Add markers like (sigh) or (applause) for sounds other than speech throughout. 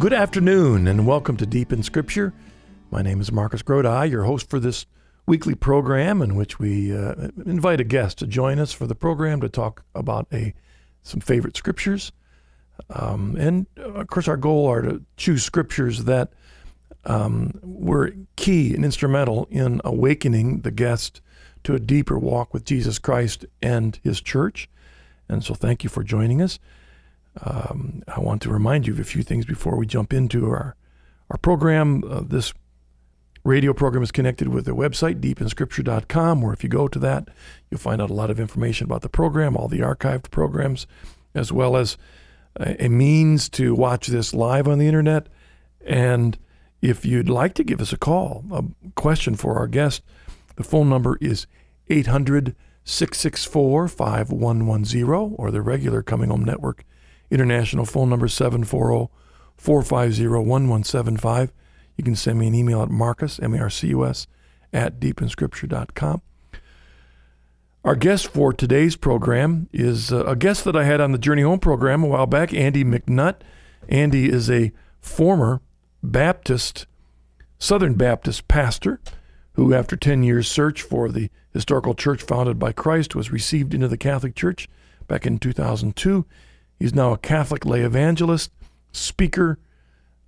good afternoon, and welcome to Deep in Scripture. My name is Marcus Grodi, your host for this weekly program, in which we uh, invite a guest to join us for the program to talk about a some favorite scriptures. Um, and of course, our goal are to choose scriptures that um, were key and instrumental in awakening the guest to a deeper walk with Jesus Christ and His church. And so, thank you for joining us. Um, I want to remind you of a few things before we jump into our our program. Uh, this radio program is connected with the website deepinscripture.com, where if you go to that, you'll find out a lot of information about the program, all the archived programs, as well as a, a means to watch this live on the internet. And if you'd like to give us a call, a question for our guest, the phone number is 800 664 5110, or the regular Coming Home Network International phone number 740 450 1175. You can send me an email at Marcus, M A R C U S, at deepinscripture.com. Our guest for today's program is uh, a guest that I had on the Journey Home program a while back, Andy McNutt. Andy is a former Baptist, Southern Baptist pastor who, after 10 years' search for the historical church founded by Christ, was received into the Catholic Church back in 2002. He's now a Catholic lay evangelist, speaker,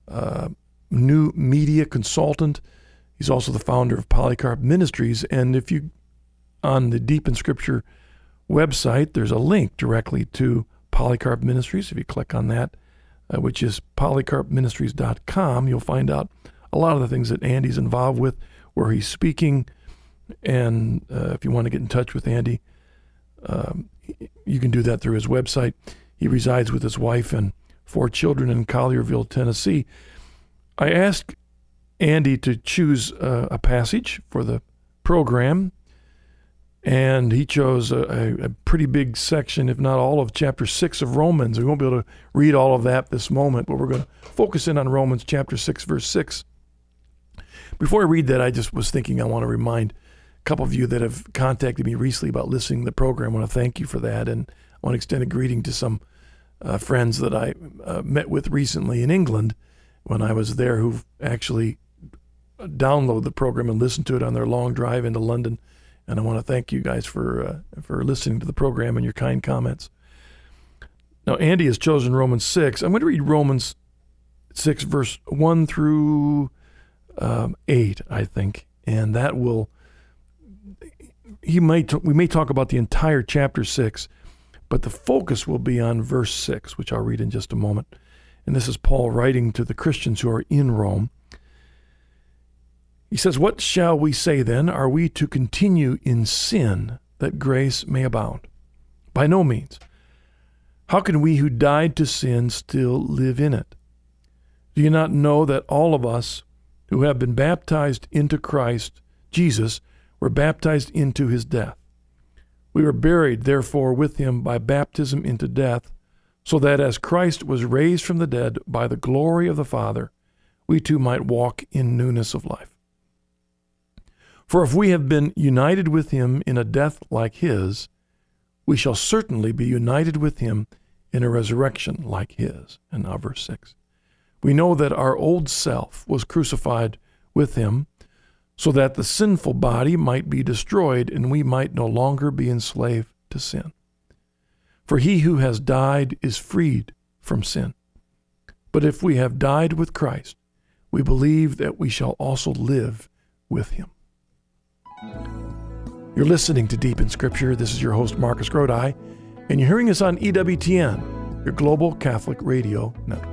uh, new media consultant. He's also the founder of Polycarp Ministries. And if you, on the Deep in Scripture website, there's a link directly to Polycarp Ministries. If you click on that, uh, which is polycarpministries.com, you'll find out a lot of the things that Andy's involved with, where he's speaking. And uh, if you want to get in touch with Andy, um, you can do that through his website. He resides with his wife and four children in Collierville, Tennessee. I asked Andy to choose a, a passage for the program, and he chose a, a, pretty big section, if not all of chapter six of Romans. We won't be able to read all of that this moment, but we're going to focus in on Romans chapter six, verse six. Before I read that, I just was thinking I want to remind a couple of you that have contacted me recently about listening to the program. I want to thank you for that, and I want to extend a greeting to some uh, friends that I uh, met with recently in England when I was there who actually download the program and listen to it on their long drive into London. And I want to thank you guys for uh, for listening to the program and your kind comments. Now, Andy has chosen Romans 6. I'm going to read Romans 6, verse 1 through um, 8, I think. And that will, he might, we may talk about the entire chapter 6 but the focus will be on verse 6, which I'll read in just a moment. And this is Paul writing to the Christians who are in Rome. He says, What shall we say then? Are we to continue in sin that grace may abound? By no means. How can we who died to sin still live in it? Do you not know that all of us who have been baptized into Christ Jesus were baptized into his death? We were buried, therefore, with him by baptism into death, so that as Christ was raised from the dead by the glory of the Father, we too might walk in newness of life. For if we have been united with him in a death like his, we shall certainly be united with him in a resurrection like his. And now, verse 6. We know that our old self was crucified with him so that the sinful body might be destroyed and we might no longer be enslaved to sin. For he who has died is freed from sin. But if we have died with Christ, we believe that we shall also live with him. You're listening to Deep in Scripture. This is your host, Marcus Grodi, and you're hearing us on EWTN, your global Catholic radio network.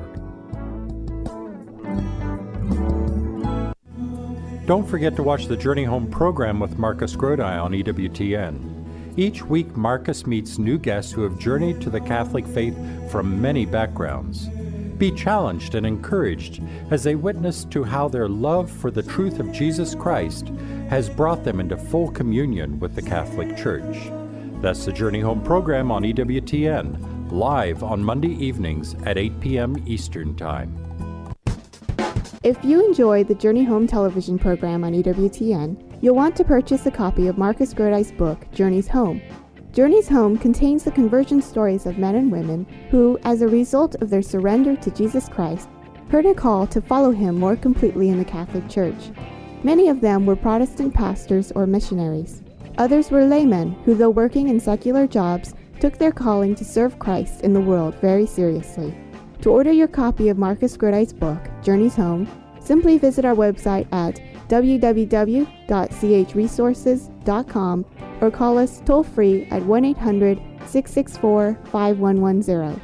Don't forget to watch the Journey Home program with Marcus Grodi on EWTN. Each week, Marcus meets new guests who have journeyed to the Catholic faith from many backgrounds. Be challenged and encouraged as they witness to how their love for the truth of Jesus Christ has brought them into full communion with the Catholic Church. That's the Journey Home program on EWTN, live on Monday evenings at 8 p.m. Eastern Time. If you enjoy the Journey Home television program on EWTN, you'll want to purchase a copy of Marcus Grodi's book, Journeys Home. Journeys Home contains the conversion stories of men and women who, as a result of their surrender to Jesus Christ, heard a call to follow him more completely in the Catholic Church. Many of them were Protestant pastors or missionaries. Others were laymen who, though working in secular jobs, took their calling to serve Christ in the world very seriously. To order your copy of Marcus Grodi's book, Journeys Home, simply visit our website at www.chresources.com or call us toll free at 1 800 664 5110.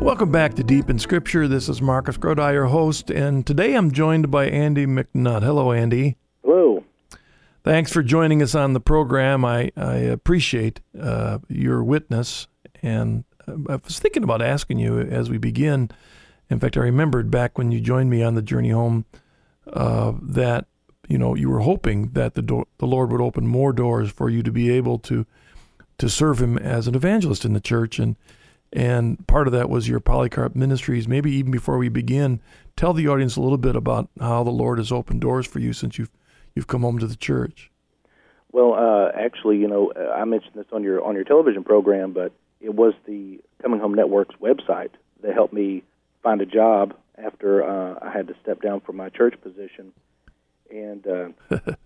Welcome back to Deep in Scripture. This is Marcus Grodi, your host, and today I'm joined by Andy McNutt. Hello, Andy. Hello. Thanks for joining us on the program. I, I appreciate uh, your witness, and uh, I was thinking about asking you as we begin. In fact, I remembered back when you joined me on the journey home uh, that you know you were hoping that the door, the Lord would open more doors for you to be able to to serve Him as an evangelist in the church, and and part of that was your Polycarp Ministries. Maybe even before we begin, tell the audience a little bit about how the Lord has opened doors for you since you've you've come home to the church. Well, uh, actually, you know, I mentioned this on your on your television program, but it was the Coming Home Network's website that helped me find a job after uh, I had to step down from my church position, and. Uh, (laughs)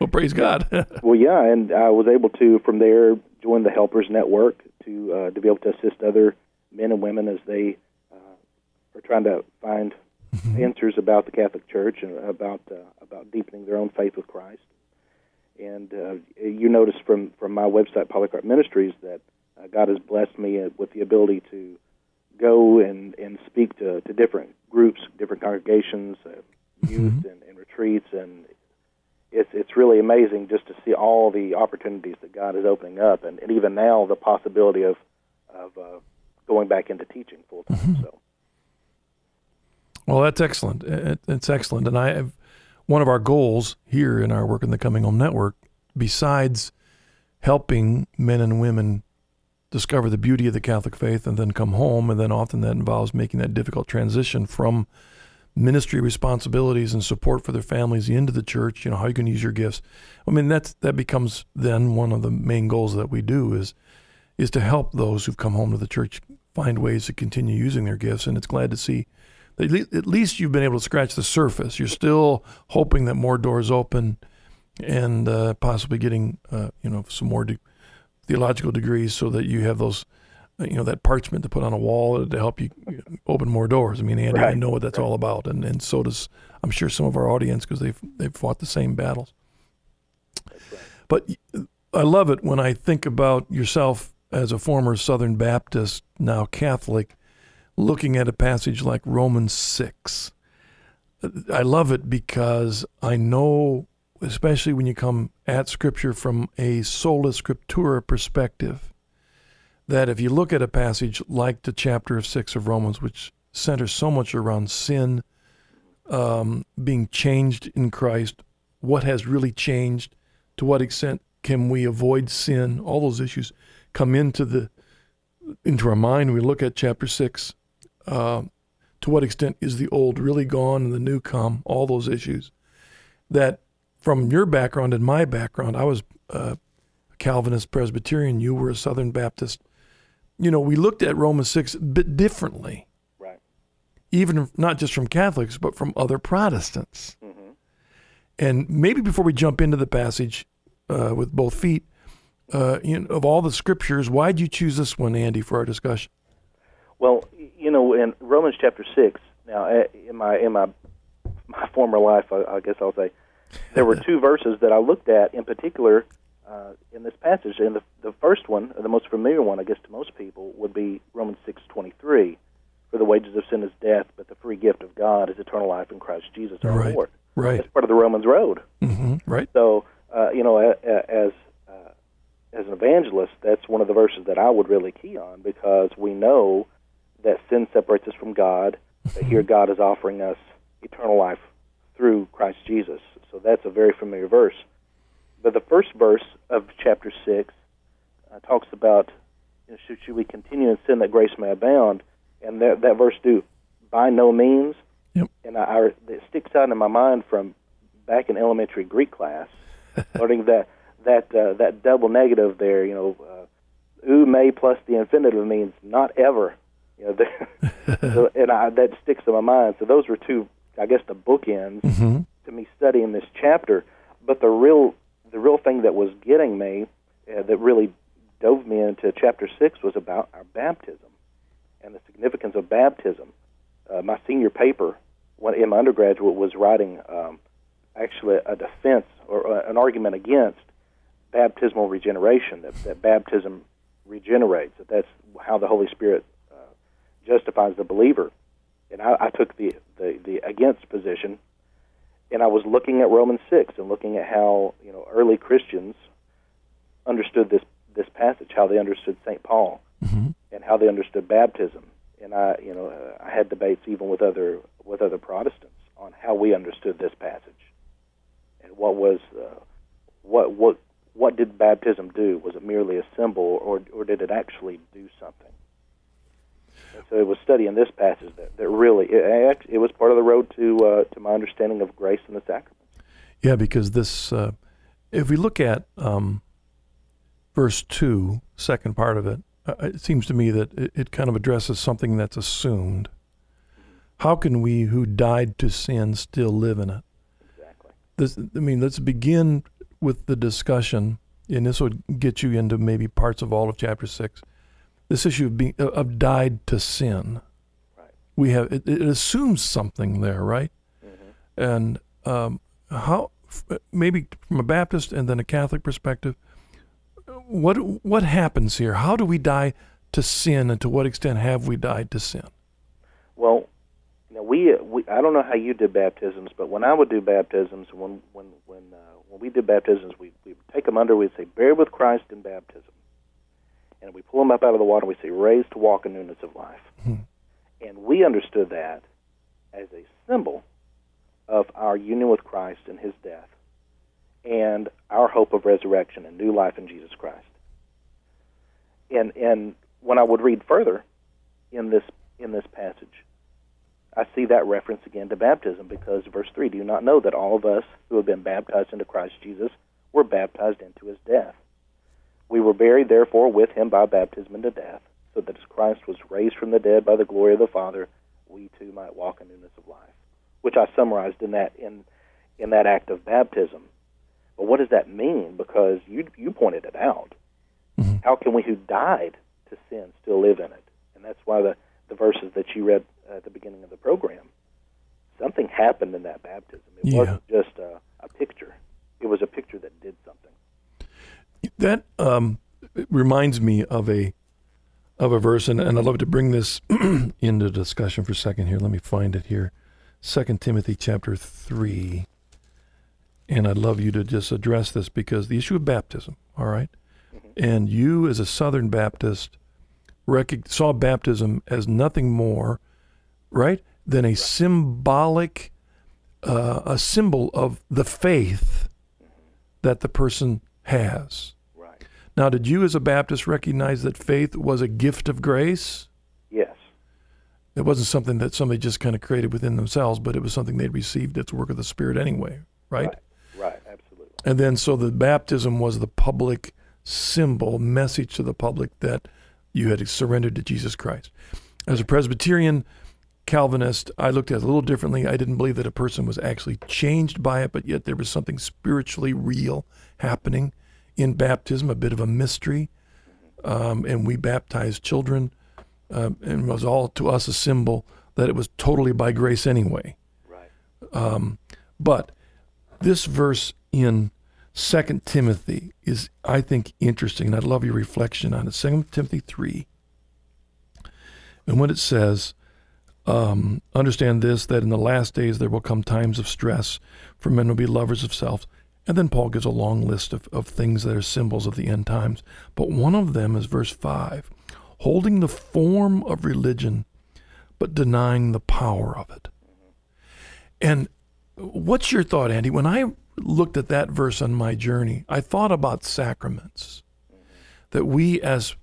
well, praise God. (laughs) well, yeah, and I was able to from there join the Helpers Network to uh, to be able to assist other men and women as they uh, are trying to find mm-hmm. answers about the Catholic Church and about uh, about deepening their own faith with Christ. And uh, you notice from from my website Polycarp Ministries that uh, God has blessed me uh, with the ability to go and and speak to to different groups, different congregations, uh, youth mm-hmm. and, and retreats, and it's it's really amazing just to see all the opportunities that God is opening up, and, and even now the possibility of of uh, going back into teaching full time. Mm-hmm. So, well, that's excellent. It, it's excellent, and I have one of our goals here in our work in the Coming Home Network, besides helping men and women discover the beauty of the Catholic faith and then come home, and then often that involves making that difficult transition from ministry responsibilities and support for their families into the church, you know, how you can use your gifts. I mean, that's that becomes then one of the main goals that we do is is to help those who've come home to the church find ways to continue using their gifts. And it's glad to see at least you've been able to scratch the surface. You're still hoping that more doors open and uh, possibly getting, uh, you know, some more de- theological degrees so that you have those you know that parchment to put on a wall to help you open more doors. I mean, Andy, right. I know what that's all about, and, and so does I'm sure some of our audience because they've they've fought the same battles. But I love it when I think about yourself as a former Southern Baptist, now Catholic, looking at a passage like Romans six. I love it because I know, especially when you come at Scripture from a sola scriptura perspective that if you look at a passage like the chapter of six of Romans, which centers so much around sin, um, being changed in Christ, what has really changed, to what extent can we avoid sin, all those issues come into the into our mind. We look at chapter six. Uh, to what extent is the old really gone and the new come? All those issues. That from your background and my background, I was uh, a Calvinist Presbyterian. You were a Southern Baptist you know, we looked at Romans 6 a bit differently. Right. Even not just from Catholics, but from other Protestants. Mm-hmm. And maybe before we jump into the passage uh, with both feet, uh, you know, of all the scriptures, why did you choose this one, Andy, for our discussion? Well, you know, in Romans chapter 6, now, eh, in my, in my, my (laughs) former life, I, I guess I'll say, there were (laughs) two verses that I looked at in particular uh, in this passage. And the, the first one, the most familiar one, I guess, to most people, would be Romans six twenty three. For the wages of sin is death, but the free gift of God is eternal life in Christ Jesus our right. Lord. Right. That's part of the Romans road. Mm-hmm. Right. So, uh, you know, as uh, as an evangelist, that's one of the verses that I would really key on because we know that sin separates us from God. But here, mm-hmm. God is offering us eternal life through Christ Jesus. So that's a very familiar verse. But the first verse of chapter 6 uh, talks about you know, should, should we continue in sin that grace may abound? And that, that verse do by no means. Yep. And I, I, it sticks out in my mind from back in elementary Greek class, (laughs) learning that that uh, that double negative there, you know, uh, "ou may" plus the infinitive means not ever. You know, (laughs) so, and I, that sticks in my mind. So those were two, I guess, the bookends Mm-hmm. to me studying this chapter. But the real the real thing that was getting me, uh, that really dove me into chapter six, was about our baptism and the significance of baptism. Uh, my senior paper, when in my undergraduate, was writing um, actually a defense or uh, an argument against baptismal regeneration. That, that baptism regenerates. That that's how the Holy Spirit justifies the believer. And I, I took the, the the against position, and I was looking at Romans six and looking at how you know early Christians understood this this passage, how they understood Saint Paul, Mm-hmm. and how they understood baptism. And I, you know, uh, I had debates even with other with other Protestants on how we understood this passage, and what was uh, what what what did baptism do? Was it merely a symbol, or or did it actually do something? And so it was studying this passage that, that really it, it was part of the road to uh, to my understanding of grace and the sacraments. Yeah, because this, uh, if we look at um, verse 2, second part of it, uh, it seems to me that it, it kind of addresses something that's assumed. How can we who died to sin still live in it? Exactly. This, I mean, let's begin with the discussion, and this would get you into maybe parts of all of chapter 6. This issue of, being, of died to sin. Right. We have, it, it assumes something there, right? Mm-hmm. and um, how maybe from a Baptist and then a Catholic perspective, what what happens here? How do we die to sin, and to what extent have we died to sin? Well, you know, we, we I don't know how you did baptisms, but when I would do baptisms, when when when uh, when we did baptisms, we we would take them under. We'd say, "Bear with Christ in baptism," and we pull them up out of the water. and We say, "Raised to walk in newness of life," Hmm. and we understood that as a symbol of our union with Christ and His death, and our hope of resurrection and new life in Jesus Christ. And and when I would read further in this in this passage, I see that reference again to baptism because verse 3 Do you not know that all of us who have been baptized into Christ Jesus were baptized into his death? We were buried, therefore, with him by baptism into death, so that as Christ was raised from the dead by the glory of the Father, we too might walk in newness of life. Which I summarized in that in in that act of baptism. But what does that mean? Because you you pointed it out. Mhm. How can we who died to sin still live in it? And that's why the the verses that you read at the beginning of the program, something happened in that baptism. It Yeah. wasn't just a, a picture; it was a picture that did something. That um, reminds me of a of a verse, and, and I'd love to bring this (clears throat) into discussion for a second here. Let me find it here, Second Timothy chapter three, and I'd love you to just address this because the issue of baptism. All right? and you as a Southern Baptist rec- saw baptism as nothing more, right, than a symbolic, uh, a symbol of the faith that the person has. Now, did you as a Baptist recognize that faith was a gift of grace? Yes. It wasn't something that somebody just kind of created within themselves, but it was something they'd received at the work of the Spirit anyway, right? Right. Right. Absolutely. And then so the baptism was the public symbol, message to the public that you had surrendered to Jesus Christ. As a Presbyterian Calvinist, I looked at it a little differently. I didn't believe that a person was actually changed by it, but yet there was something spiritually real happening in baptism, a bit of a mystery. Um, and we baptized children, um, and it was all to us a symbol that it was totally by grace anyway. Right. Um, but this verse in Second Timothy is, I think, interesting, and I'd love your reflection on it. Second Timothy three, and when it says, um, "Understand this: that in the last days there will come times of stress, for men will be lovers of self." And then Paul gives a long list of, of things that are symbols of the end times. But one of them is verse 5 holding the form of religion, but denying the power of it. And what's your thought, Andy? When I looked at that verse on my journey, I thought about sacraments. That we, as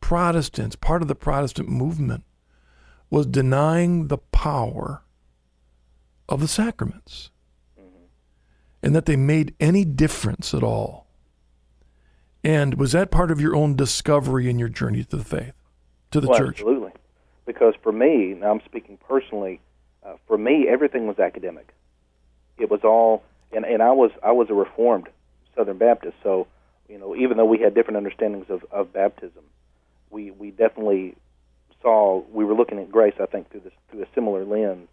Protestants, part of the Protestant movement, was denying the power of the sacraments and that they made any difference at all. And was that part of your own discovery in your journey to the faith, to the well, church? Absolutely. Because for me, now I'm speaking personally, uh, for me, everything was academic. It was all, and, and I was I was a Reformed Southern Baptist, so you know, even though we had different understandings of, of baptism, we we definitely saw we were looking at grace. I think through this through a similar lens,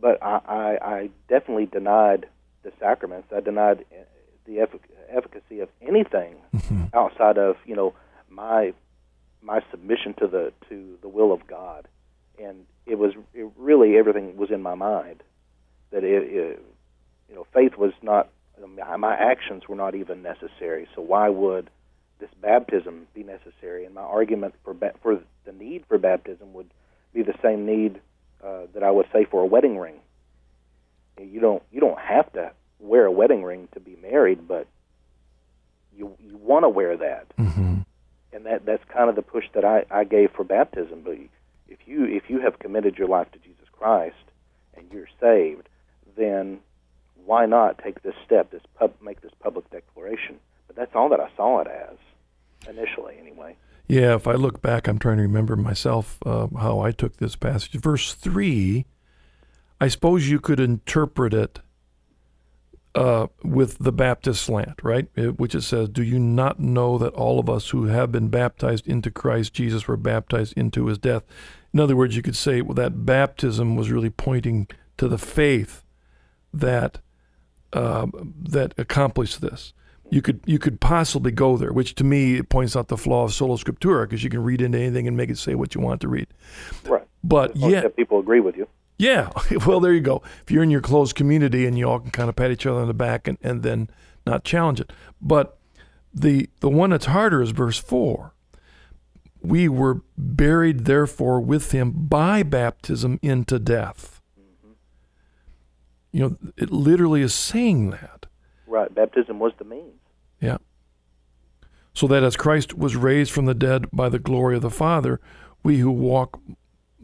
but I I, I definitely denied the sacraments. I denied the effic- efficacy of anything Mm-hmm. outside of you know my my submission to the to the will of God, and it was it really everything was in my mind that it, it you know faith was not my actions were not even necessary. So why would this baptism be necessary? And my argument for ba- for the need for baptism would be the same need uh, that I would say for a wedding ring. You don't you don't have to wear a wedding ring to be married, but you you want to wear that, hmm and that that's kind of the push that I, I gave for baptism. But if you if you have committed your life to Jesus Christ and you're saved, then why not take this step, this pub, make this public declaration? But that's all that I saw it as initially, anyway. Yeah, if I look back, I'm trying to remember myself uh, how I took this passage. Verse 3, I suppose you could interpret it uh, with the Baptist slant, right? Uh, Which it says, Do you not know that all of us who have been baptized into Christ Jesus were baptized into his death? In other words, you could say well, that baptism was really pointing to the faith that uh, that accomplished this. You could you could possibly go there, which to me it points out the flaw of sola scriptura because you can read into anything and make it say what you want to read. Right. But As long as yet, people agree with you. Yeah, (laughs) well there you go. If you're in your closed community and you all can kind of pat each other on the back and, and then not challenge it. But the the one that's harder is verse four. We were buried therefore with him by baptism into death. You know, it literally is saying that. Right. Baptism was the means. Yeah. So that as Christ was raised from the dead by the glory of the Father, we who walk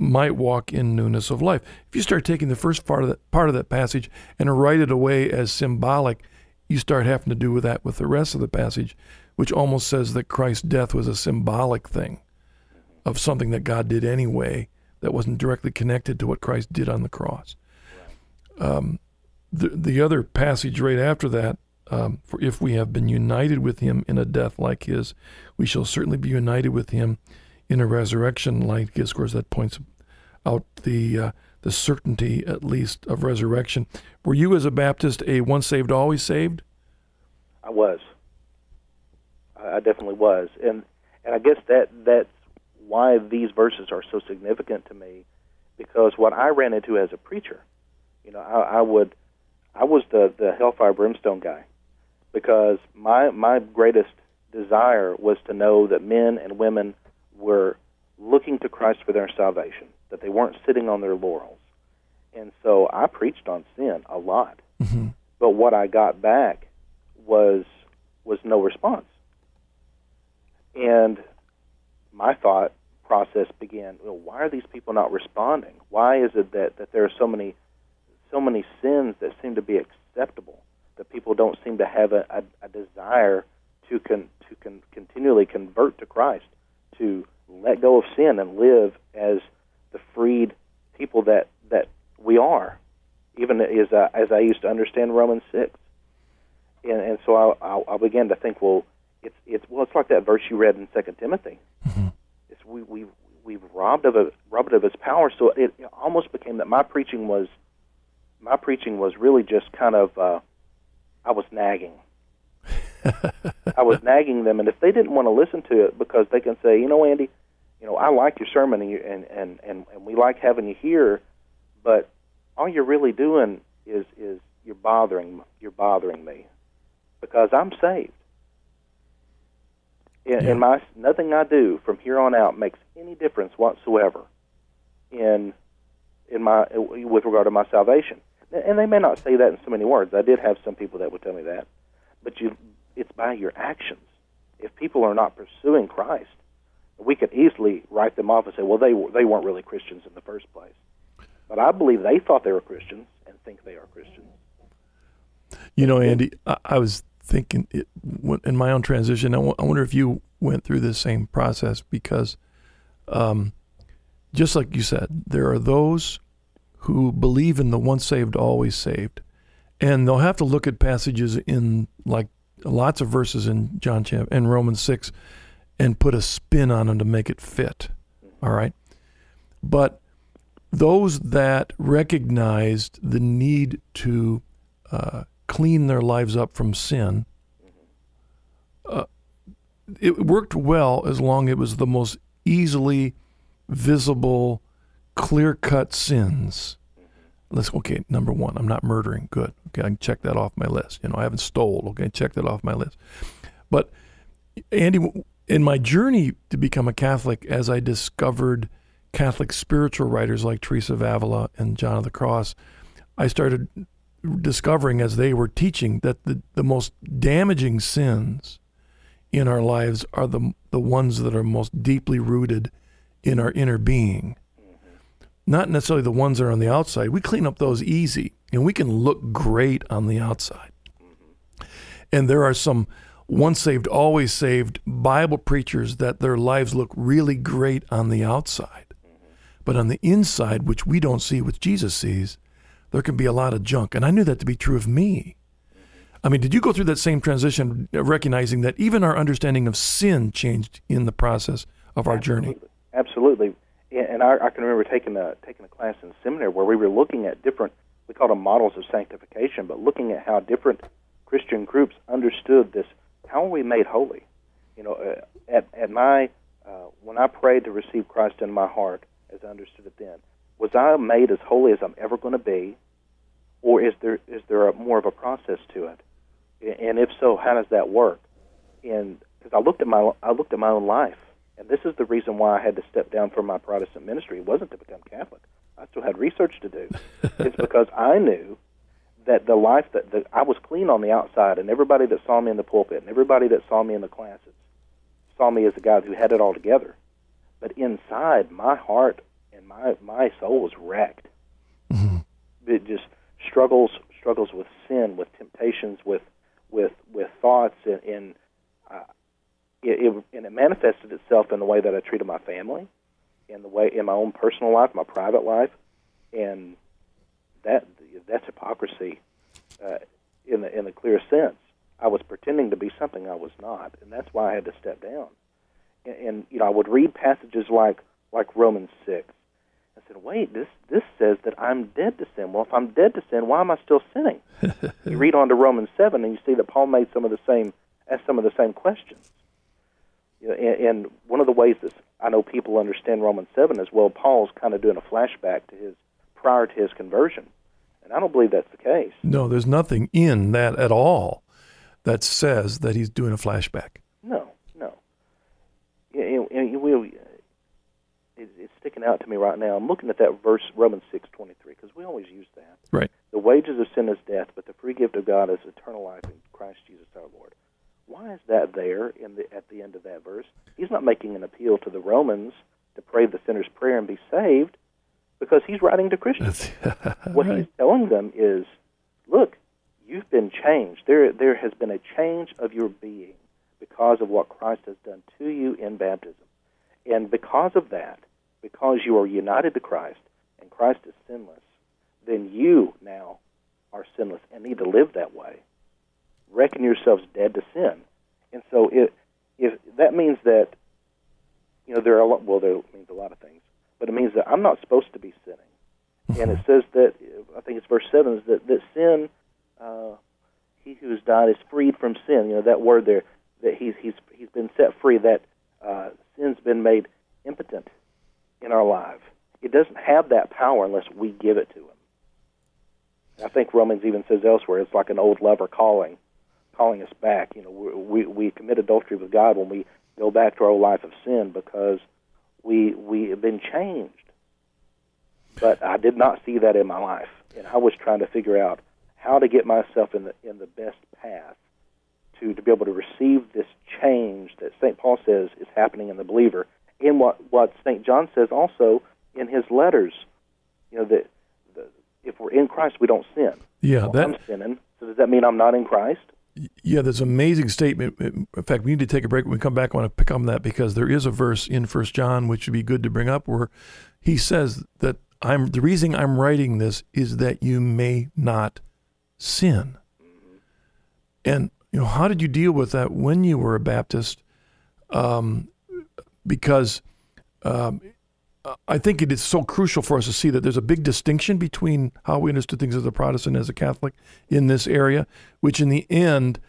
might walk in newness of life. If you start taking the first part of that part of that passage and write it away as symbolic, you start having to do with that with the rest of the passage, which almost says that Christ's death was a symbolic thing of something that God did anyway that wasn't directly connected to what Christ did on the cross. Um, the the other passage right after that um, for if we have been united with him in a death like his, we shall certainly be united with him in a resurrection like his. Of course, that points out the uh, the certainty, at least, of resurrection. Were you, as a Baptist, a once saved, always saved? I was. I definitely was, and and I guess that that's why these verses are so significant to me, because what I ran into as a preacher, you know, I, I would, I was the the hellfire brimstone guy, because my my greatest desire was to know that men and women were looking to Christ for their salvation, that they weren't sitting on their laurels, and so I preached on sin a lot. Mm-hmm. But what I got back was was no response. And my thought process began, well, why are these people not responding? Why is it that, that there are so many so many sins that seem to be acceptable, that people don't seem to have a, a, a desire to con, to con, continually convert to Christ, to let go of sin and live as the freed people that, that we are, even as I, as I used to understand Romans six, and and so I, I, I began to think, well, it's it's well, it's like that verse you read in Second Timothy. It's we we we've robbed of a robbed of its power, so it, it almost became that my preaching was my preaching was really just kind of uh, I was nagging. (laughs) I was nagging them, and if they didn't want to listen to it because they can say, you know, Andy, you know, I like your sermon, and you, and, and and and we like having you here, but all you're really doing is is you're bothering you're bothering me because I'm saved. And, Yeah. and my nothing I do from here on out makes any difference whatsoever in in my with regard to my salvation. And they may not say that in so many words. I did have some people that would tell me that, but you, it's by your actions. If people are not pursuing Christ, we could easily write them off and say, "Well, they were- they weren't really Christians in the first place." But I believe they thought they were Christians and think they are Christians. You know, Andy, I, I was thinking it, in my own transition. I, w- I wonder if you went through this same process because, um, just like you said, there are those who believe in the once saved, always saved, and they'll have to look at passages in like lots of verses in John chapter and Romans six, and put a spin on them to make it fit. All right, but those that recognized the need to uh, clean their lives up from sin, uh, it worked well as long as it was the most easily visible, clear cut sins. Let's okay. Number one, I'm not murdering. Good. Okay, I can check that off my list. You know, I haven't stole. Okay, check that off my list. But Andy, in my journey to become a Catholic, as I discovered Catholic spiritual writers like Teresa of Avila and John of the Cross, I started discovering as they were teaching that the, the most damaging sins in our lives are the, the ones that are most deeply rooted in our inner being. Not necessarily the ones that are on the outside. We clean up those easy and we can look great on the outside. And there are some once saved, always saved Bible preachers that their lives look really great on the outside. But on the inside, which we don't see, which Jesus sees, there can be a lot of junk. And I knew that to be true of me. I mean, did you go through that same transition, recognizing that even our understanding of sin changed in the process of our Absolutely. journey? Absolutely. And I, I can remember taking a taking a class in seminary where we were looking at different we call them models of sanctification, but looking at how different Christian groups understood this. How are we made holy? You know, uh, at at my uh, when I prayed to receive Christ in my heart, as I understood it then, was I made as holy as I'm ever going to be, or is there is there a, more of a process to it? And if so, how does that work? And because I looked at my I looked at my own life, and this is the reason why I had to step down from my Protestant ministry. It wasn't to become Catholic. I still had research to do. it's because I knew that the life that, that I was clean on the outside, and everybody that saw me in the pulpit, and everybody that saw me in the classes, saw me as a guy who had it all together. But inside, my heart and my my soul was wrecked. Mm-hmm. It just struggles struggles with sin, with temptations, with with with thoughts, and, and uh, it, it and it manifested itself in the way that I treated my family, in the way in my own personal life, my private life, and that that's hypocrisy uh, in the in the clear sense. I was pretending to be something I was not, and that's why I had to step down. And, and you know, I would read passages like like Romans six. I said, "Wait, this this says that I'm dead to sin. Well, if I'm dead to sin, why am I still sinning?" (laughs) you read on to Romans seven, and you see that Paul made some of the same asked some of the same questions. You know, and, and one of the ways that I know people understand Romans seven is well, Paul's kind of doing a flashback to his prior to his conversion, and I don't believe that's the case. No, there's nothing in that at all that says that he's doing a flashback. No, no. And, and we, it, it's sticking out to me right now. I'm looking at that verse, Romans six twenty three, because we always use that. Right. The wages of sin is death, but the free gift of God is eternal life in Christ Jesus our Lord. Why is that there in the at the end of that verse? He's not making an appeal to the Romans to pray the sinner's prayer and be saved, because he's writing to Christians. (laughs) what right. he's telling them is, look, you've been changed. There there has been a change of your being because of what Christ has done to you in baptism. And because of that, because you are united to Christ and Christ is sinless, then you now are sinless and need to live that way. Reckon yourselves dead to sin. And so it, if that means that, you know, there are a lot, well, there means a lot of things, but it means that I'm not supposed to be sinning. And it says that, I think it's verse 7, is that, that sin, uh, he who has died is freed from sin. You know, that word there, that he's, he's, he's been set free, that uh, sin's been made impotent in our life. It doesn't have that power unless we give it to him. I think Romans even says elsewhere it's like an old lover calling, calling us back. You know, we we commit adultery with God when we go back to our old life of sin because we we have been changed. But I did not see that in my life, and I was trying to figure out how to get myself in the in the best path to to be able to receive this change that St. Paul says is happening in the believer, and what what St. John says also in his letters. You know that if we're in Christ, we don't sin. Yeah, well, that I'm sinning. So does that mean I'm not in Christ? Yeah, there's an amazing statement. In fact, we need to take a break. When we come back, I want to pick on that because there is a verse in First John which would be good to bring up where he says that I'm the reason I'm writing this is that you may not sin. And you know, how did you deal with that when you were a Baptist? Um, because um, I think it is so crucial for us to see that there's a big distinction between how we understood things as a Protestant as a Catholic in this area, which in the end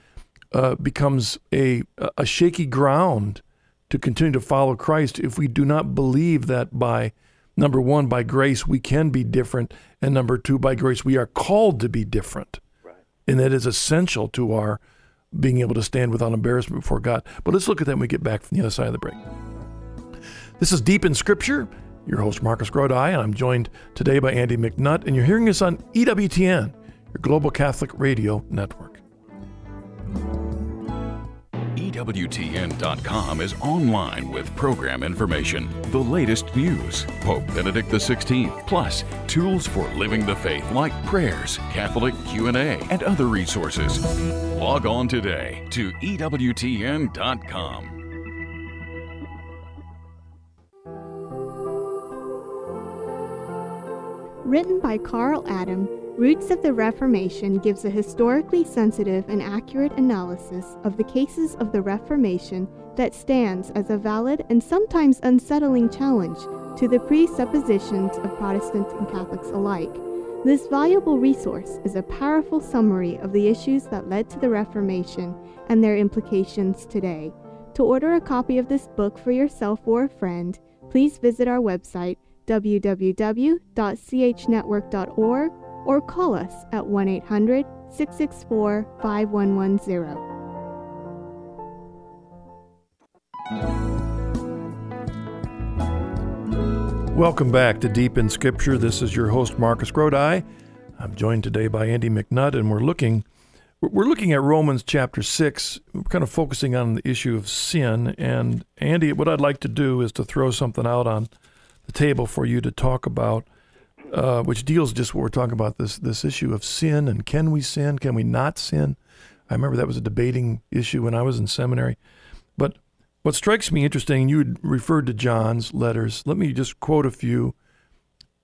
uh, becomes a a shaky ground to continue to follow Christ if we do not believe that by number one by grace we can be different, and number two by grace we are called to be different, Right. and that is essential to our being able to stand without embarrassment before God. But let's look at that when we get back from the other side of the break. This is Deep in Scripture. Your host, Marcus Grodi, and I'm joined today by Andy McNutt, and you're hearing us on EWTN, your Global Catholic Radio Network. EWTN.com is online with program information, the latest news, Pope Benedict XVI, plus tools for living the faith like prayers, Catholic Q&A, and other resources. Log on today to EWTN.com. Written by Karl Adam, Roots of the Reformation gives a historically sensitive and accurate analysis of the cases of the Reformation that stands as a valid and sometimes unsettling challenge to the presuppositions of Protestants and Catholics alike. This valuable resource is a powerful summary of the issues that led to the Reformation and their implications today. To order a copy of this book for yourself or a friend, please visit our website www.chnetwork.org or call us at 1 800 664 5110. Welcome back to Deep in Scripture. This is your host, Marcus Grodi. I'm joined today by Andy McNutt, and we're looking we're looking at Romans chapter six. We're kind of focusing on the issue of sin. And Andy, what I'd like to do is to throw something out on the table for you to talk about, uh, which deals just what we're talking about this this issue of sin and can we sin? Can we not sin? I remember that was a debating issue when I was in seminary. But what strikes me interesting, you referred to John's letters. Let me just quote a few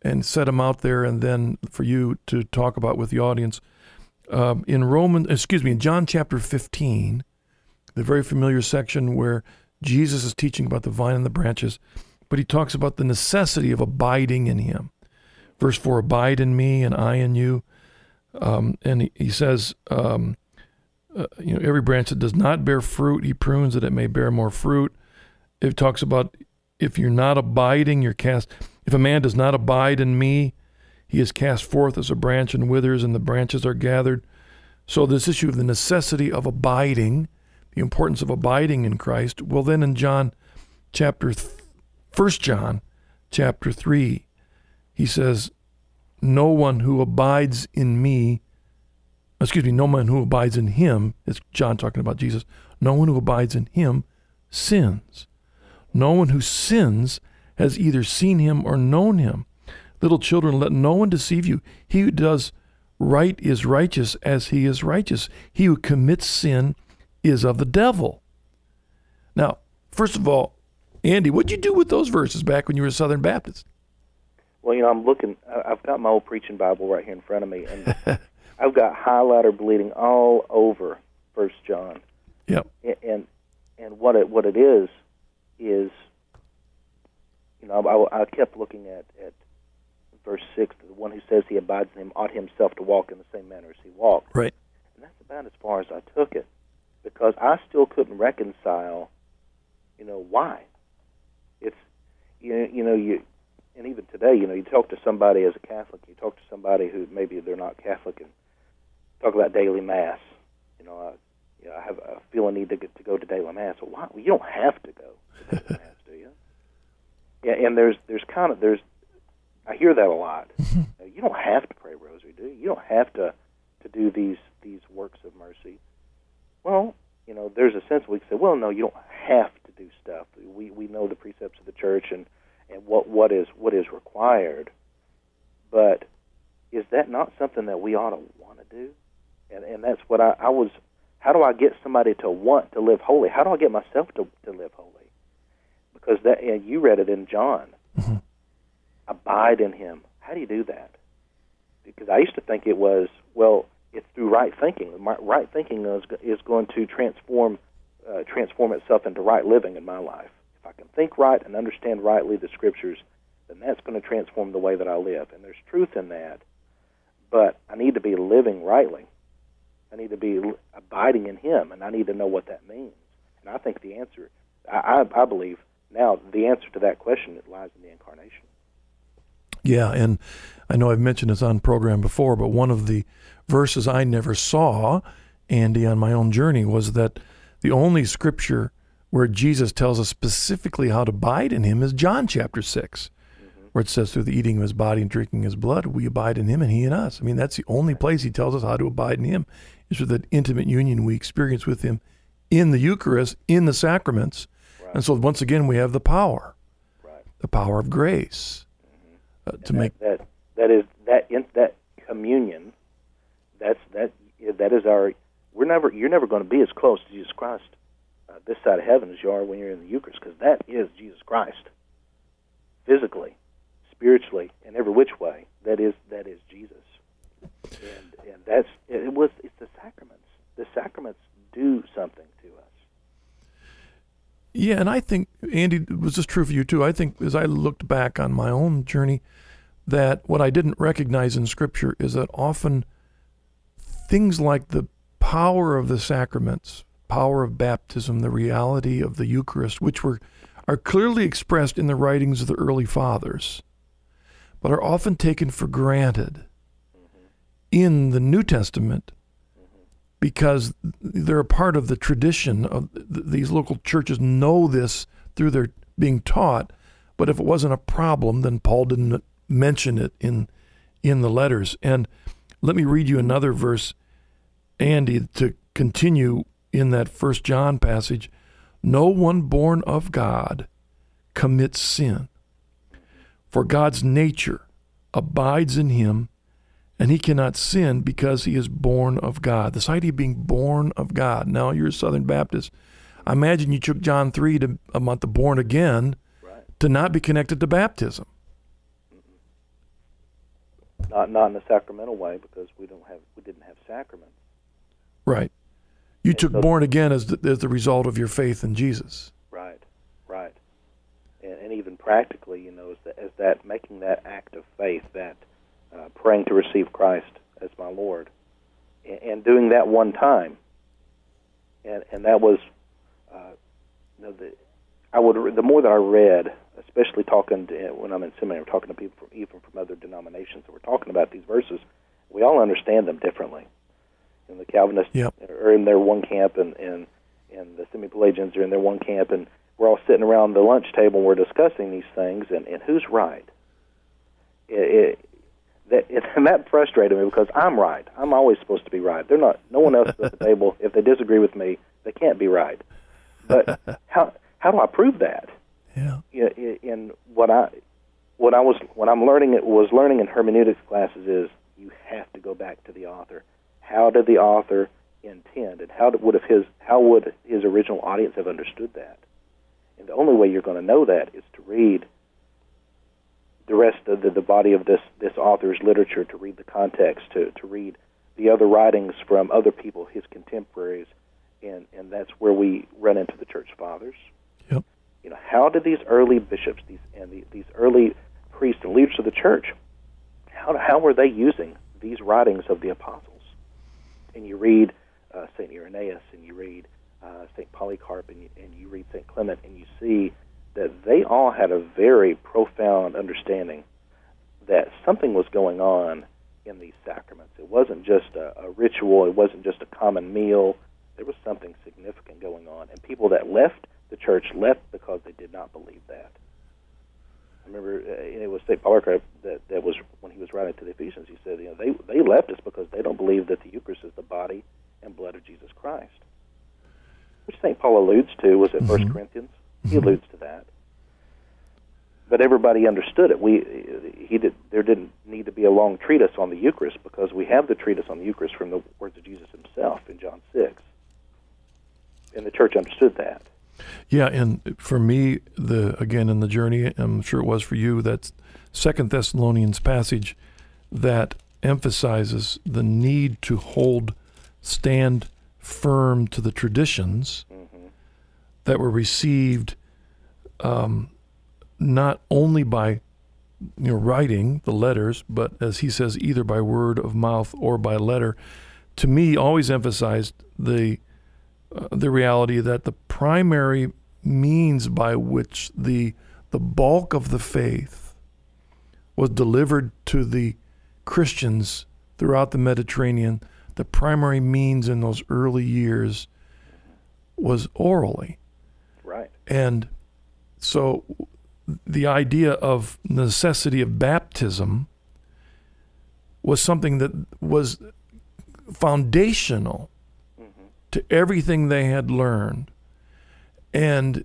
and set them out there, and then for you to talk about with the audience. Um, in Roman, excuse me, in John chapter 15, the very familiar section where Jesus is teaching about the vine and the branches, but he talks about the necessity of abiding in him. Verse 4 Abide in me, and I in you. Um, and he, he says, um, uh, you know, every branch that does not bear fruit, he prunes that it may bear more fruit. It talks about if you're not abiding, you're cast. If a man does not abide in me, he is cast forth as a branch and withers, and the branches are gathered. So, this issue of the necessity of abiding, the importance of abiding in Christ. Well, then in John chapter, 1 John chapter 3, he says, No one who abides in me, excuse me, no one who abides in him, it's John talking about Jesus, no one who abides in him sins. No one who sins has either seen him or known him. Little children, let no one deceive you. He who does right is righteous as he is righteous. He who commits sin is of the devil. Now, first of all, Andy, what'd you do with those verses back when you were a Southern Baptist? Well, you know, I'm looking. I've got my old preaching Bible right here in front of me, and (laughs) I've got highlighter bleeding all over First John. Yep. And and what it what it is is, you know, I, I kept looking at at verse six. The one who says he abides in him ought himself to walk in the same manner as he walked. Right. And that's about as far as I took it, because I still couldn't reconcile, you know, why. It's, you you know, you, and even today, you know, you talk to somebody as a Catholic, you talk to somebody who maybe they're not Catholic, and talk about daily mass. You know, I, you know, I have I feel a need to get, to go to daily mass. Well, why? Well, you don't have to go to daily (laughs) mass, do you? Yeah, and there's there's kind of there's I hear that a lot. (laughs) you don't have to pray rosary, do you? You don't have to to do these these works of mercy. Well, you know, there's a sense we can say, well, no, you don't have to do stuff. We we know the precepts of the church and and what what is what is required. But is that not something that we ought to want to do? And and that's what I, I was how do I get somebody to want to live holy? How do I get myself to, to live holy? Because that and you read it in John. Mm-hmm. Abide in him. How do you do that? Because I used to think it was, well, it's through right thinking. Right thinking is, is going to transform uh, transform itself into right living in my life. If I can think right and understand rightly the scriptures, then that's going to transform the way that I live. And there's truth in that, but I need to be living rightly. I need to be abiding in Him, and I need to know what that means. And I think the answer, I, I, I believe now, the answer to that question lies in the incarnation. Yeah, and I know I've mentioned this on program before, but one of the verses I never saw, Andy, on my own journey was that the only scripture where Jesus tells us specifically how to abide in him is John chapter 6, mm-hmm. where it says, through the eating of his body and drinking his blood, we abide in him and he in us. I mean, that's the only place he tells us how to abide in him, is through that intimate union we experience with him in the Eucharist, in the sacraments. Right. And so, once again, we have the power, right. the power of grace mm-hmm. uh, to that, make. That, that is, that, in, that communion, that's, that, that is our we're never you're never going to be as close to Jesus Christ uh, this side of heaven as you are when you're in the Eucharist because that is Jesus Christ physically, spiritually, in every which way. That is that is Jesus, and and that's it was it's the sacraments. The sacraments do something to us. Yeah, and I think Andy was this true for you too. I think as I looked back on my own journey, that what I didn't recognize in Scripture is that often things like the power of the sacraments, power of baptism, the reality of the Eucharist, which were are clearly expressed in the writings of the early fathers, but are often taken for granted in the New Testament because they're a part of the tradition of these local churches know this through their being taught but if it wasn't a problem then Paul didn't mention it in in the letters. And let me read you another verse Andy to continue in that First John passage. No one born of God commits sin, for God's nature abides in him, and he cannot sin because he is born of God. This idea of being born of God. Now, you're a Southern Baptist. I imagine you took John 3 to a month of born again right. to not be connected to baptism. Not not in a sacramental way because we don't have we didn't have sacraments. Right. You and took so, born again as the, as the result of your faith in Jesus. Right, right. And, and even practically, you know, as, the, as that making that act of faith, that uh, praying to receive Christ as my Lord, and, and doing that one time. And and that was, uh, you know, the I would the more that I read, especially talking to, when I'm in seminary, talking to people from even from other denominations, that we're talking about these verses. We all understand them differently and the Calvinists yep. are in their one camp, and and and the Semi-Pelagians are in their one camp, and we're all sitting around the lunch table and we're discussing these things, and and who's right? It, it, that it, (laughs) and that frustrated me because I'm right. I'm always supposed to be right. They're not. No one else at the table. If they disagree with me, they can't be right. But (laughs) how how do I prove that? Yeah. In what I what I was when I'm learning it was learning in hermeneutics classes is you have to go back to the author how did the author intend, and how would have his how would his original audience have understood that? And the only way you're going to know that is to read the rest of the, the body of this this author's literature, to read the context, to to read the other writings from other people, his contemporaries, and and that's where we run into the church fathers. Yep. You know, how did these early bishops, these and the, these early priests and leaders of the church, how how were they using these writings of the apostles? And you read uh, Saint Irenaeus and you read uh, Saint Polycarp and you, and you read Saint Clement and you see that they all had a very profound understanding that something was going on in these sacraments. It wasn't just a, a ritual. It wasn't just a common meal. There was something significant going on, and people that left the church left because they did not believe that. I remember uh, was St. Polycarp that, that was when he was writing to the Ephesians. He said, you know, they they left us because they don't believe that the Eucharist is the body and blood of Jesus Christ, which St. Paul alludes to. Was it First mm-hmm. Corinthians? He mm-hmm. alludes to that. But everybody understood it. We he did. There didn't need to be a long treatise on the Eucharist because we have the treatise on the Eucharist from the words of Jesus himself in John six. and the church understood that. Yeah, and for me, the again in the journey, I'm sure it was for you. That Second Thessalonians passage that emphasizes the need to hold, stand firm to the traditions Mm-hmm. that were received, um, not only by you know writing the letters, but as he says, either by word of mouth or by letter. To me, always emphasized the uh, the reality that the primary means by which the the bulk of the faith was delivered to the Christians throughout the Mediterranean, the primary means in those early years was orally. Right. And so the idea of necessity of baptism was something that was foundational to everything they had learned. And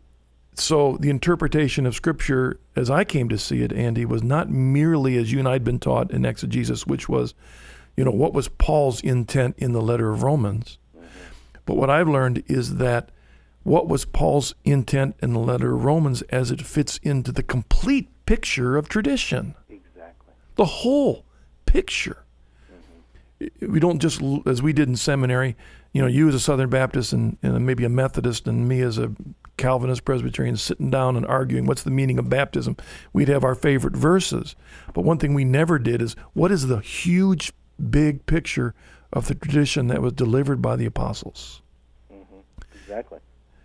so the interpretation of Scripture, as I came to see it, Andy, was not merely as you and I had been taught in exegesis, which was, you know, what was Paul's intent in the letter of Romans. But what I've learned is that what was Paul's intent in the letter of Romans as it fits into the complete picture of tradition, Exactly. the whole picture. Mm-hmm. We don't just, as we did in seminary, you know, you as a Southern Baptist and, and maybe a Methodist, and me as a Calvinist Presbyterian sitting down and arguing what's the meaning of baptism. We'd have our favorite verses. But one thing we never did is what is the huge, big picture of the tradition that was delivered by the apostles? Exactly.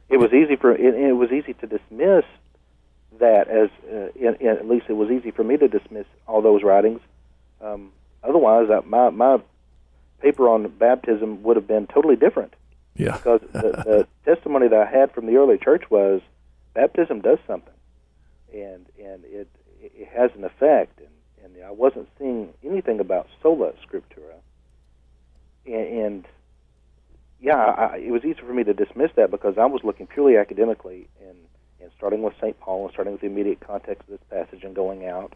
It was easy for it, it was easy to dismiss that as uh, in, in, at least it was easy for me to dismiss all those writings. Um, otherwise, my my paper on baptism would have been totally different Yeah. because the, the (laughs) testimony that I had from the early church was baptism does something, and and it it has an effect, and and I wasn't seeing anything about sola scriptura, and, and yeah, I, it was easy for me to dismiss that because I was looking purely academically and and starting with St. Paul and starting with the immediate context of this passage and going out.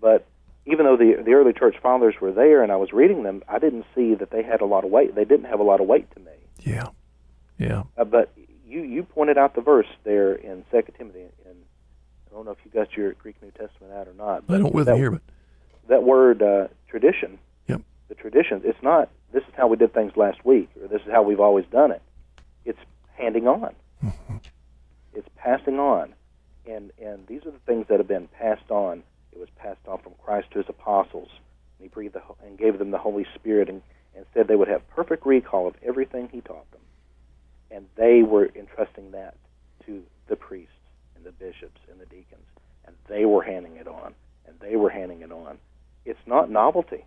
But even though the the early church fathers were there and I was reading them, I didn't see that they had a lot of weight. They didn't have a lot of weight to me. Yeah. Yeah. Uh, but you you pointed out the verse there in Second Timothy, and I don't know if you got your Greek New Testament out or not. I don't with that, me here, but that word uh, tradition. Yep. The traditions. It's not. This is how we did things last week, or this is how we've always done it. It's handing on. it's passing on, and and these are the things that have been passed on. It was passed on from Christ to his apostles, and he breathed the, and gave them the Holy Spirit, and, and said they would have perfect recall of everything he taught them, and they were entrusting that to the priests and the bishops and the deacons, and they were handing it on, and they were handing it on. It's not novelty.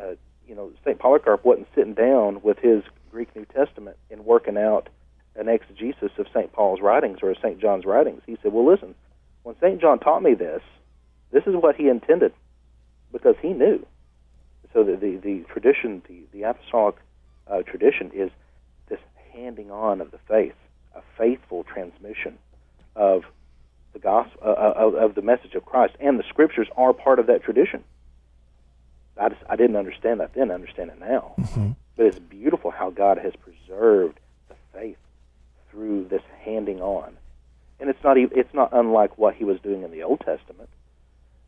Uh, you know, St. Polycarp wasn't sitting down with his Greek New Testament and working out an exegesis of St. Paul's writings or St. John's writings. He said, Well, listen, when St. John taught me this, this is what he intended because he knew. So the, the, the tradition, the, the apostolic uh, tradition is this handing on of the faith, a faithful transmission of the gospel, uh, of, of the message of Christ. And the scriptures are part of that tradition. I, just, I didn't understand that then. I understand it now. But it's beautiful how God has preserved the faith through this handing on, and it's not even, it's not unlike what He was doing in the Old Testament,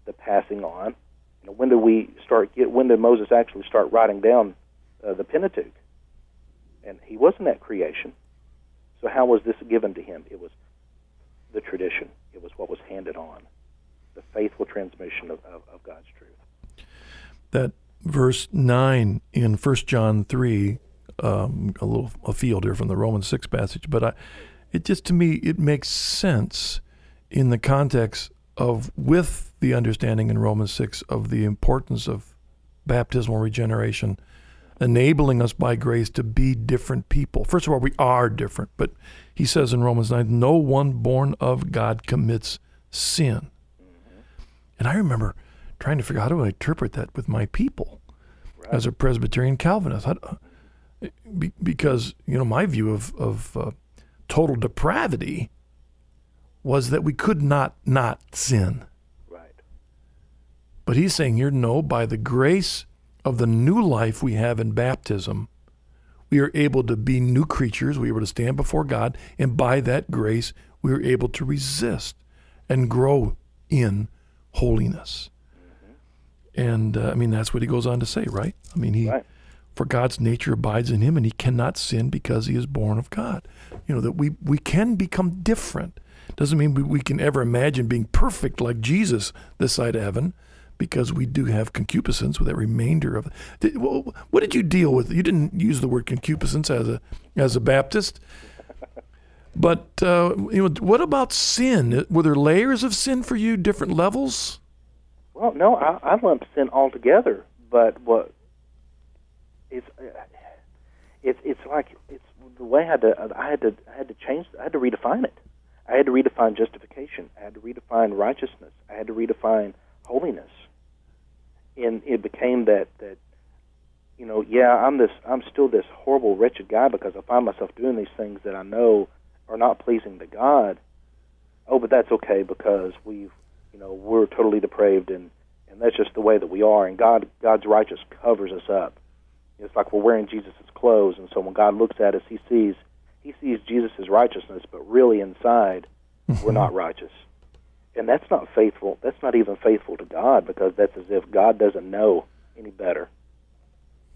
the passing on. You know, when did we start get? When did Moses actually start writing down uh, the Pentateuch? And he wasn't at creation. So how was this given to him? It was the tradition. It was what was handed on, the faithful transmission of, of, of God's truth. that verse 9 in First John 3, um, a little a field here from the Romans 6 passage, but I, it just to me, it makes sense in the context of with the understanding in Romans 6 of the importance of baptismal regeneration, enabling us by grace to be different people. First of all, we are different, but he says in Romans 9, no one born of God commits sin. And I remember trying to figure out how do I interpret that with my people as a Presbyterian Calvinist. Because you know my view of of uh, total depravity was that we could not not sin. But he's saying here, no, by the grace of the new life we have in baptism, we are able to be new creatures. We are able to stand before God, and by that grace, we are able to resist and grow in holiness. And uh, I mean, that's what he goes on to say, right? I mean, he, Right. for God's nature abides in him, and he cannot sin because he is born of God. You know that we we can become different. Doesn't mean we, we can ever imagine being perfect like Jesus this side of heaven, because we do have concupiscence with that remainder of. Did, wh- what did you deal with? You didn't use the word concupiscence as a as a Baptist. But uh, you know, what about sin? Were there layers of sin for you, different levels? Well, no, I, I lump sin altogether. But what it's uh, it's it's like it's the way I had to I had to I had to change I had to redefine it. I had to redefine justification. I had to redefine righteousness. I had to redefine holiness. And it became that that you know yeah I'm this I'm still this horrible wretched guy because I find myself doing these things that I know are not pleasing to God. Oh, but that's okay because we've you know we're totally depraved and and that's just the way that we are. And god god's righteous covers us up. It's like we're wearing jesus' clothes. And so when god looks at us he sees he sees jesus' righteousness but really inside we're (laughs) not righteous and that's not faithful that's not even faithful to god because that's as if god doesn't know any better.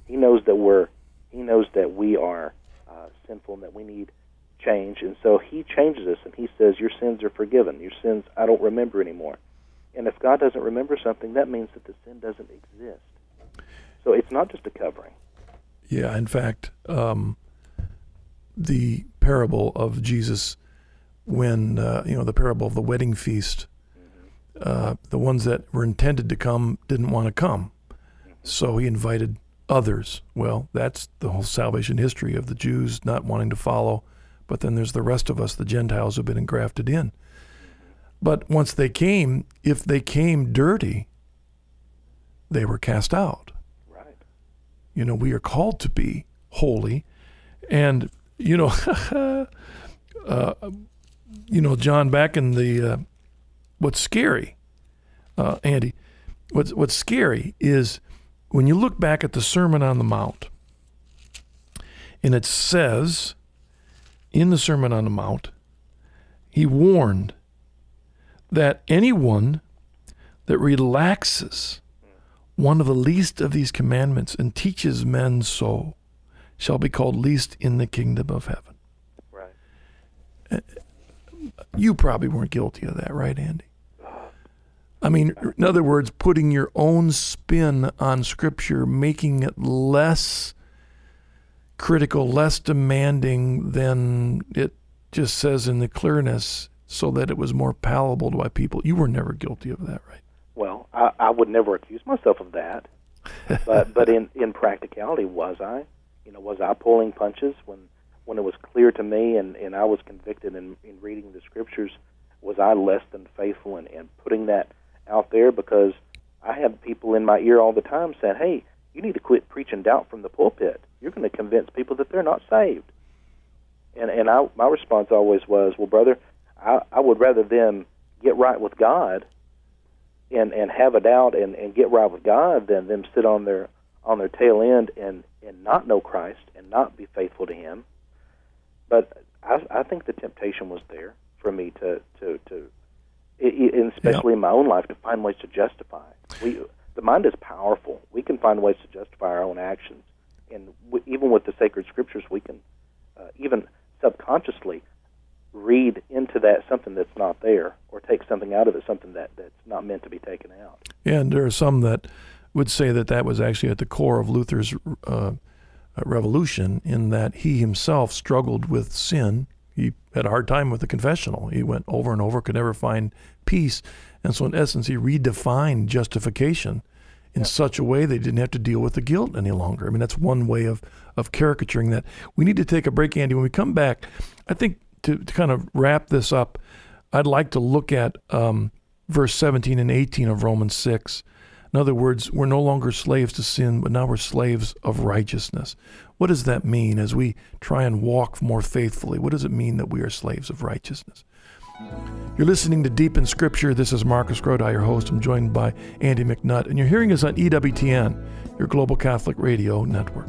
He knows that we're he knows that we are uh, sinful and that we need change. And so he changes us and he says your sins are forgiven. Your sins i don't remember anymore. And if god doesn't remember something that means that the sin doesn't exist. So it's not just a covering. Yeah, in fact, um, the parable of Jesus, when uh, you know the parable of the wedding feast, uh, the ones that were intended to come didn't want to come, so he invited others. Well, that's the whole salvation history of the Jews not wanting to follow, but then there's the rest of us, the Gentiles, who've been engrafted in. But once they came, if they came dirty, they were cast out. right You know, we are called to be holy. And, you know, (laughs) uh, you know, John, back in the, uh, what's scary, uh, Andy, what's, what's scary is when you look back at the Sermon on the Mount, and it says in the Sermon on the Mount, he warned that anyone that relaxes one of the least of these commandments and teaches men so shall be called least in the kingdom of heaven. right You probably weren't guilty of that, right, Andy? I mean, in other words, putting your own spin on Scripture, making it less critical, less demanding than it just says in the clearness, so that it was more palatable to my people. You were never guilty of that, right? well i, I would never accuse myself of that but but in in practicality was i you know was i pulling punches when when it was clear to me and and i was convicted in in reading the scriptures was i less than faithful in, in putting that out there because i had people in my ear all the time saying hey you need to quit preaching doubt from the pulpit you're going to convince people that they're not saved and and i my response always was well brother i i would rather them get right with god and and have a doubt and and get right with God than them sit on their on their tail end and and not know Christ and not be faithful to Him. But I I think the temptation was there for me to to to, i- i- and especially in my own life, to find ways to justify. We the mind is powerful. We can find ways to justify our own actions, and we, even with the sacred scriptures, we can uh, even subconsciously read into that something that's not there or take something out of it something that that's not meant to be taken out And there are some that would say that that was actually at the core of Luther's uh, revolution, in that he himself struggled with sin. He had a hard time with the confessional. He went over and over, could never find peace. And so, in essence, he redefined justification in such a way they didn't have to deal with the guilt any longer. I mean, that's one way of, of caricaturing that. We need to take a break, Andy. When we come back, I think to, to kind of wrap this up, I'd like to look at um, verse 17 and 18 of Romans 6. In other words, we're no longer slaves to sin, but now we're slaves of righteousness. What does that mean as we try and walk more faithfully? What does it mean that we are slaves of righteousness? You're listening to Deep in Scripture. This is Marcus Grodi, your host. I'm joined by Andy McNutt, and you're hearing us on EWTN, your global Catholic radio network.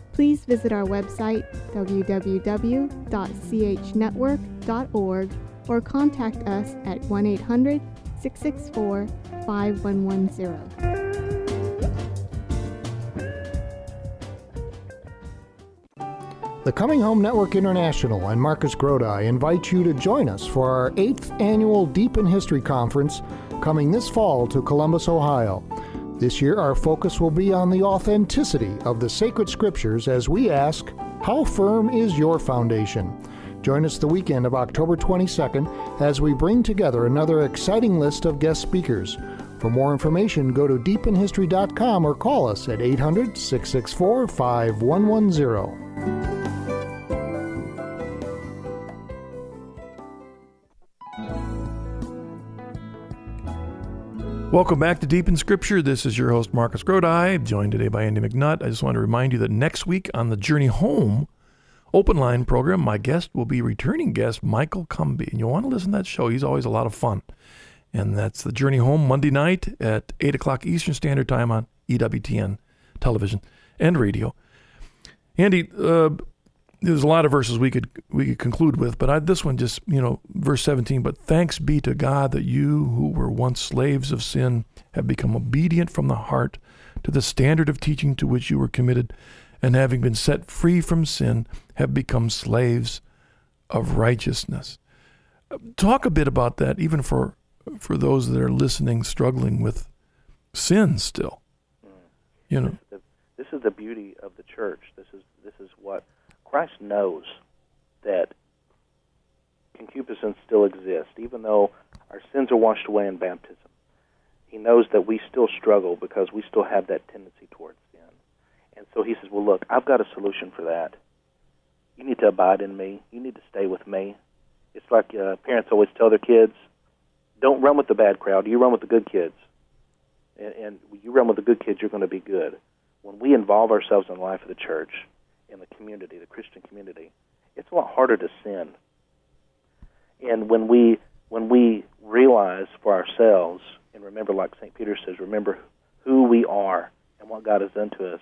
please visit our website www.chnetwork.org or contact us at 1 800 664 5110. The Coming Home Network International and Marcus Grodi invite you to join us for our eighth annual Deep in History Conference coming this fall to Columbus, Ohio. This year, our focus will be on the authenticity of the sacred scriptures as we ask, How firm is your foundation? Join us the weekend of October 22nd as we bring together another exciting list of guest speakers. For more information, go to deepinhistory.com or call us at 800 664 5110. Welcome back to Deep in Scripture. This is your host, Marcus Grodi, joined today by Andy McNutt. I just want to remind you that next week on the Journey Home open line program, my guest will be returning guest Michael Cumby. And you'll want to listen to that show. He's always a lot of fun. And that's the Journey Home Monday night at 8 o'clock Eastern Standard Time on EWTN television and radio. Andy, uh, there's a lot of verses we could we could conclude with, but I, this one just you know verse 17. But thanks be to God that you who were once slaves of sin have become obedient from the heart to the standard of teaching to which you were committed, and having been set free from sin, have become slaves of righteousness. Talk a bit about that, even for for those that are listening, struggling with sin still. Mm. You know, this is the beauty of the church. This is this is what Christ knows that concupiscence still exists, even though our sins are washed away in baptism. He knows that we still struggle because we still have that tendency towards sin. And so he says, Well, look, I've got a solution for that. You need to abide in me. You need to stay with me. It's like uh, parents always tell their kids, Don't run with the bad crowd. You run with the good kids. And, and you run with the good kids, you're going to be good. When we involve ourselves in the life of the church, in the community, the Christian community, it's a lot harder to sin. And when we when we realize for ourselves and remember, like St. Peter says, remember who we are and what God has done to us,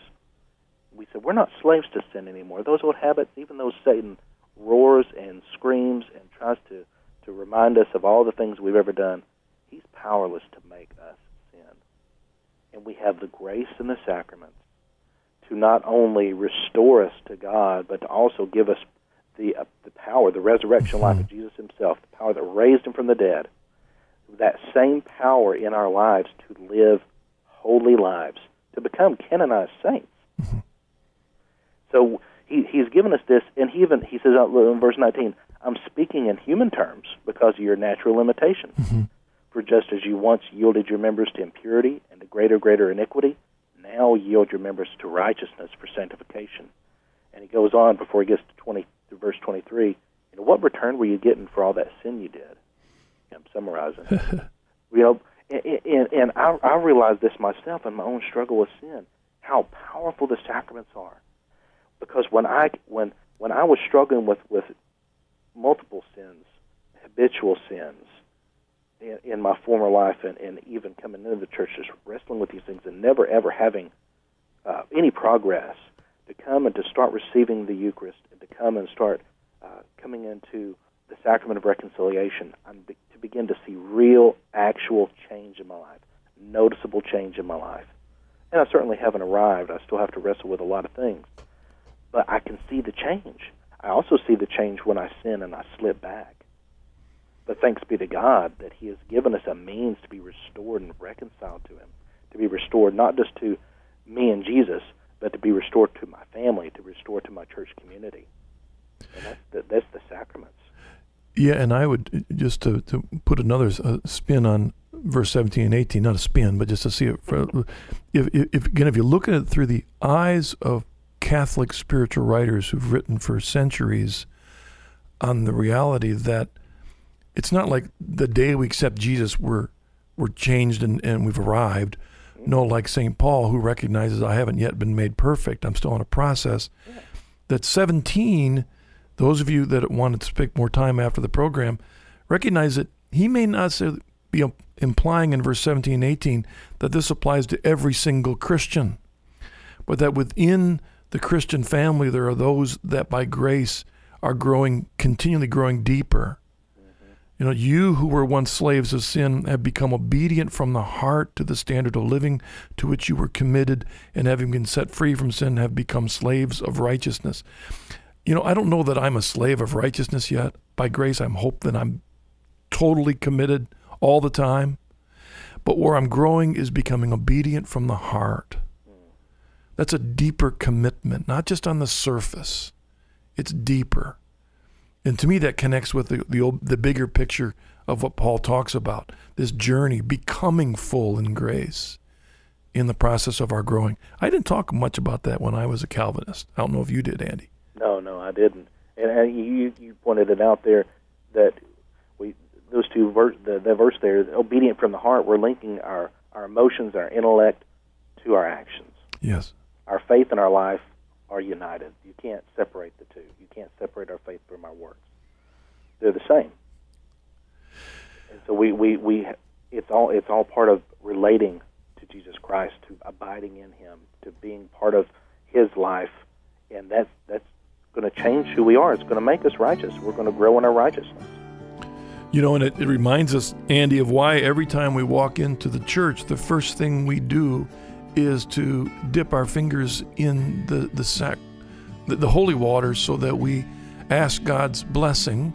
we said we're not slaves to sin anymore. Those old habits, even though Satan roars and screams and tries to, to remind us of all the things we've ever done, he's powerless to make us sin. And we have the grace and the sacraments to not only restore us to God, but to also give us the uh, the power, the resurrection life of mm-hmm. Jesus Himself, the power that raised Him from the dead. That same power in our lives to live holy lives, to become canonized saints. Mm-hmm. So he, He's given us this, and He even He says in verse 19, "I'm speaking in human terms because of your natural limitations." Mm-hmm. For just as you once yielded your members to impurity and to greater, greater iniquity, now yield your members to righteousness for sanctification. And he goes on before he gets to 20 to verse 23. You know, what return were you getting for all that sin you did? I'm summarizing. (laughs) you know, and, and, and I, I realize this myself in my own struggle with sin, how powerful the sacraments are. Because when I when when I was struggling with with multiple sins, habitual sins, in, in my former life and, and even coming into the church, just wrestling with these things and never ever having uh, any progress, to come and to start receiving the Eucharist and to come and start uh, coming into the sacrament of reconciliation, and be, to begin to see real, actual change in my life, noticeable change in my life. And I certainly haven't arrived. I still have to wrestle with a lot of things. But I can see the change. I also see the change when I sin and I slip back. But thanks be to God that He has given us a means to be restored and reconciled to Him, to be restored not just to me and Jesus, but to be restored to my family, to restore to my church community. And that's the, that's the sacraments. Yeah, and I would just to, to put another uh, spin on verse 17 and 18, not a spin, but just to see it. For, if, if, again, if you look at it through the eyes of Catholic spiritual writers who've written for centuries on the reality that it's not like the day we accept Jesus, we're we're changed and, and we've arrived. No, like St. Paul, who recognizes I haven't yet been made perfect. I'm still in a process. That 17, those of you that wanted to spend more time after the program, recognize that he may not be implying in verse 17 and 18 that this applies to every single Christian, but that within the Christian family there are those that by grace are growing, continually growing deeper you know, you who were once slaves of sin have become obedient from the heart to the standard of living to which you were committed, and having been set free from sin, have become slaves of righteousness. You know, I don't know that I'm a slave of righteousness yet. By grace, I'm hope that I'm totally committed all the time. But where I'm growing is becoming obedient from the heart. That's a deeper commitment, not just on the surface. It's deeper. And to me, that connects with the, the, the bigger picture of what Paul talks about this journey, becoming full in grace in the process of our growing. I didn't talk much about that when I was a Calvinist. I don't know if you did, Andy. No, no, I didn't. And, and you you pointed it out there that we those two verse the, the verse there, obedient from the heart. We're linking our our emotions, our intellect, to our actions. Yes. Our faith and our life are united. You can't separate the two. You can't separate our faith from our works. They're the same. And so we, we, we it's all it's all part of relating to Jesus Christ, to abiding in him, to being part of his life, and that's that's going to change who we are. It's going to make us righteous. We're going to grow in our righteousness. You know, and it, it reminds us, Andy, of why every time we walk into the church, the first thing we do is to dip our fingers in the the sac, the, the holy water so that we ask God's blessing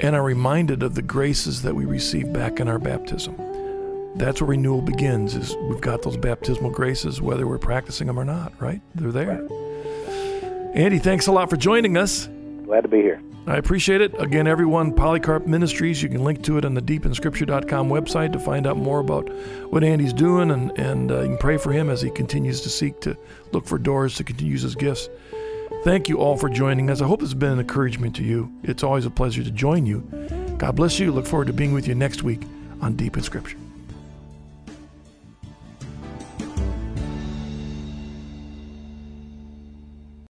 and are reminded of the graces that we receive back in our baptism. That's where renewal begins. Is we've got those baptismal graces, whether we're practicing them or not. Right? They're there. Andy, thanks a lot for joining us. Glad to be here. I appreciate it. Again, everyone, Polycarp Ministries, you can link to it on the deepinscripture.com website to find out more about what Andy's doing, and, and uh, you can pray for him as he continues to seek to look for doors to continue his gifts. Thank you all for joining us. I hope has been an encouragement to you. It's always a pleasure to join you. God bless you. Look forward to being with you next week on Deep in Scripture.